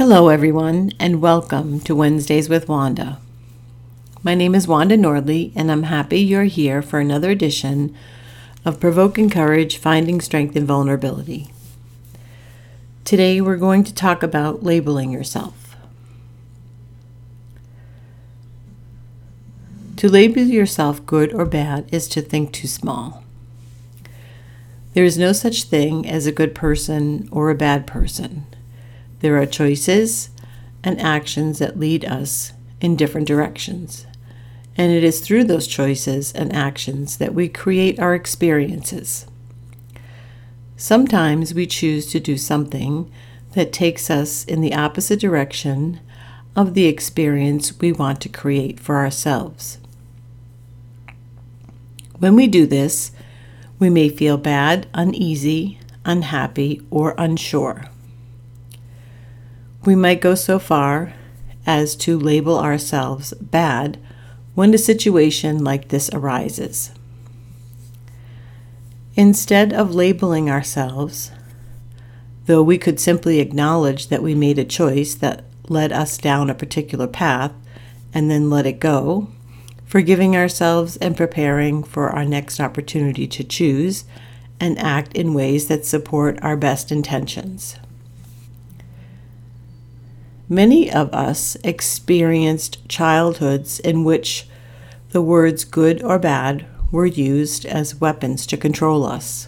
Hello, everyone, and welcome to Wednesdays with Wanda. My name is Wanda Nordley, and I'm happy you're here for another edition of Provoking Courage Finding Strength in Vulnerability. Today, we're going to talk about labeling yourself. To label yourself good or bad is to think too small. There is no such thing as a good person or a bad person. There are choices and actions that lead us in different directions. And it is through those choices and actions that we create our experiences. Sometimes we choose to do something that takes us in the opposite direction of the experience we want to create for ourselves. When we do this, we may feel bad, uneasy, unhappy, or unsure. We might go so far as to label ourselves bad when a situation like this arises. Instead of labeling ourselves, though we could simply acknowledge that we made a choice that led us down a particular path and then let it go, forgiving ourselves and preparing for our next opportunity to choose and act in ways that support our best intentions. Many of us experienced childhoods in which the words good or bad were used as weapons to control us.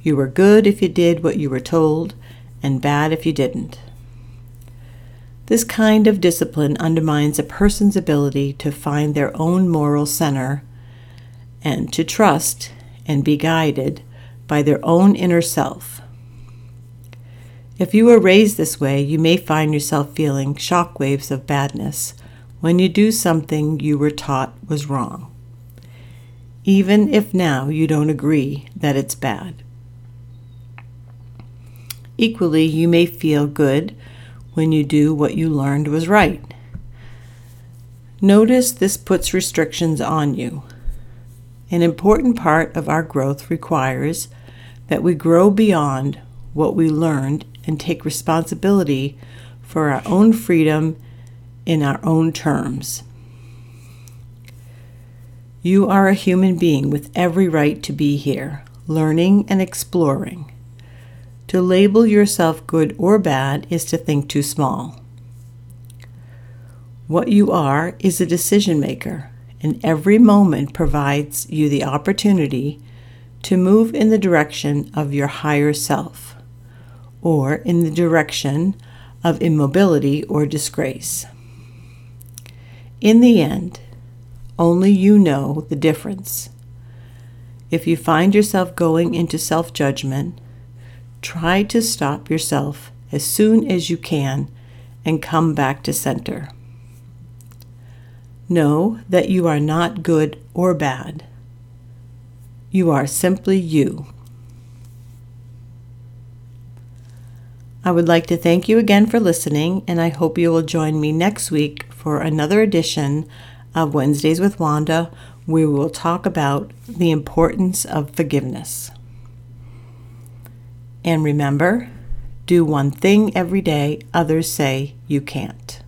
You were good if you did what you were told, and bad if you didn't. This kind of discipline undermines a person's ability to find their own moral center and to trust and be guided by their own inner self. If you were raised this way, you may find yourself feeling shock waves of badness when you do something you were taught was wrong, even if now you don't agree that it's bad. Equally, you may feel good when you do what you learned was right. Notice this puts restrictions on you. An important part of our growth requires that we grow beyond what we learned and take responsibility for our own freedom in our own terms. You are a human being with every right to be here, learning and exploring. To label yourself good or bad is to think too small. What you are is a decision maker, and every moment provides you the opportunity to move in the direction of your higher self or in the direction of immobility or disgrace. In the end, only you know the difference. If you find yourself going into self judgment, try to stop yourself as soon as you can and come back to center. Know that you are not good or bad. You are simply you. I would like to thank you again for listening, and I hope you will join me next week for another edition of Wednesdays with Wanda, where we will talk about the importance of forgiveness. And remember, do one thing every day others say you can't.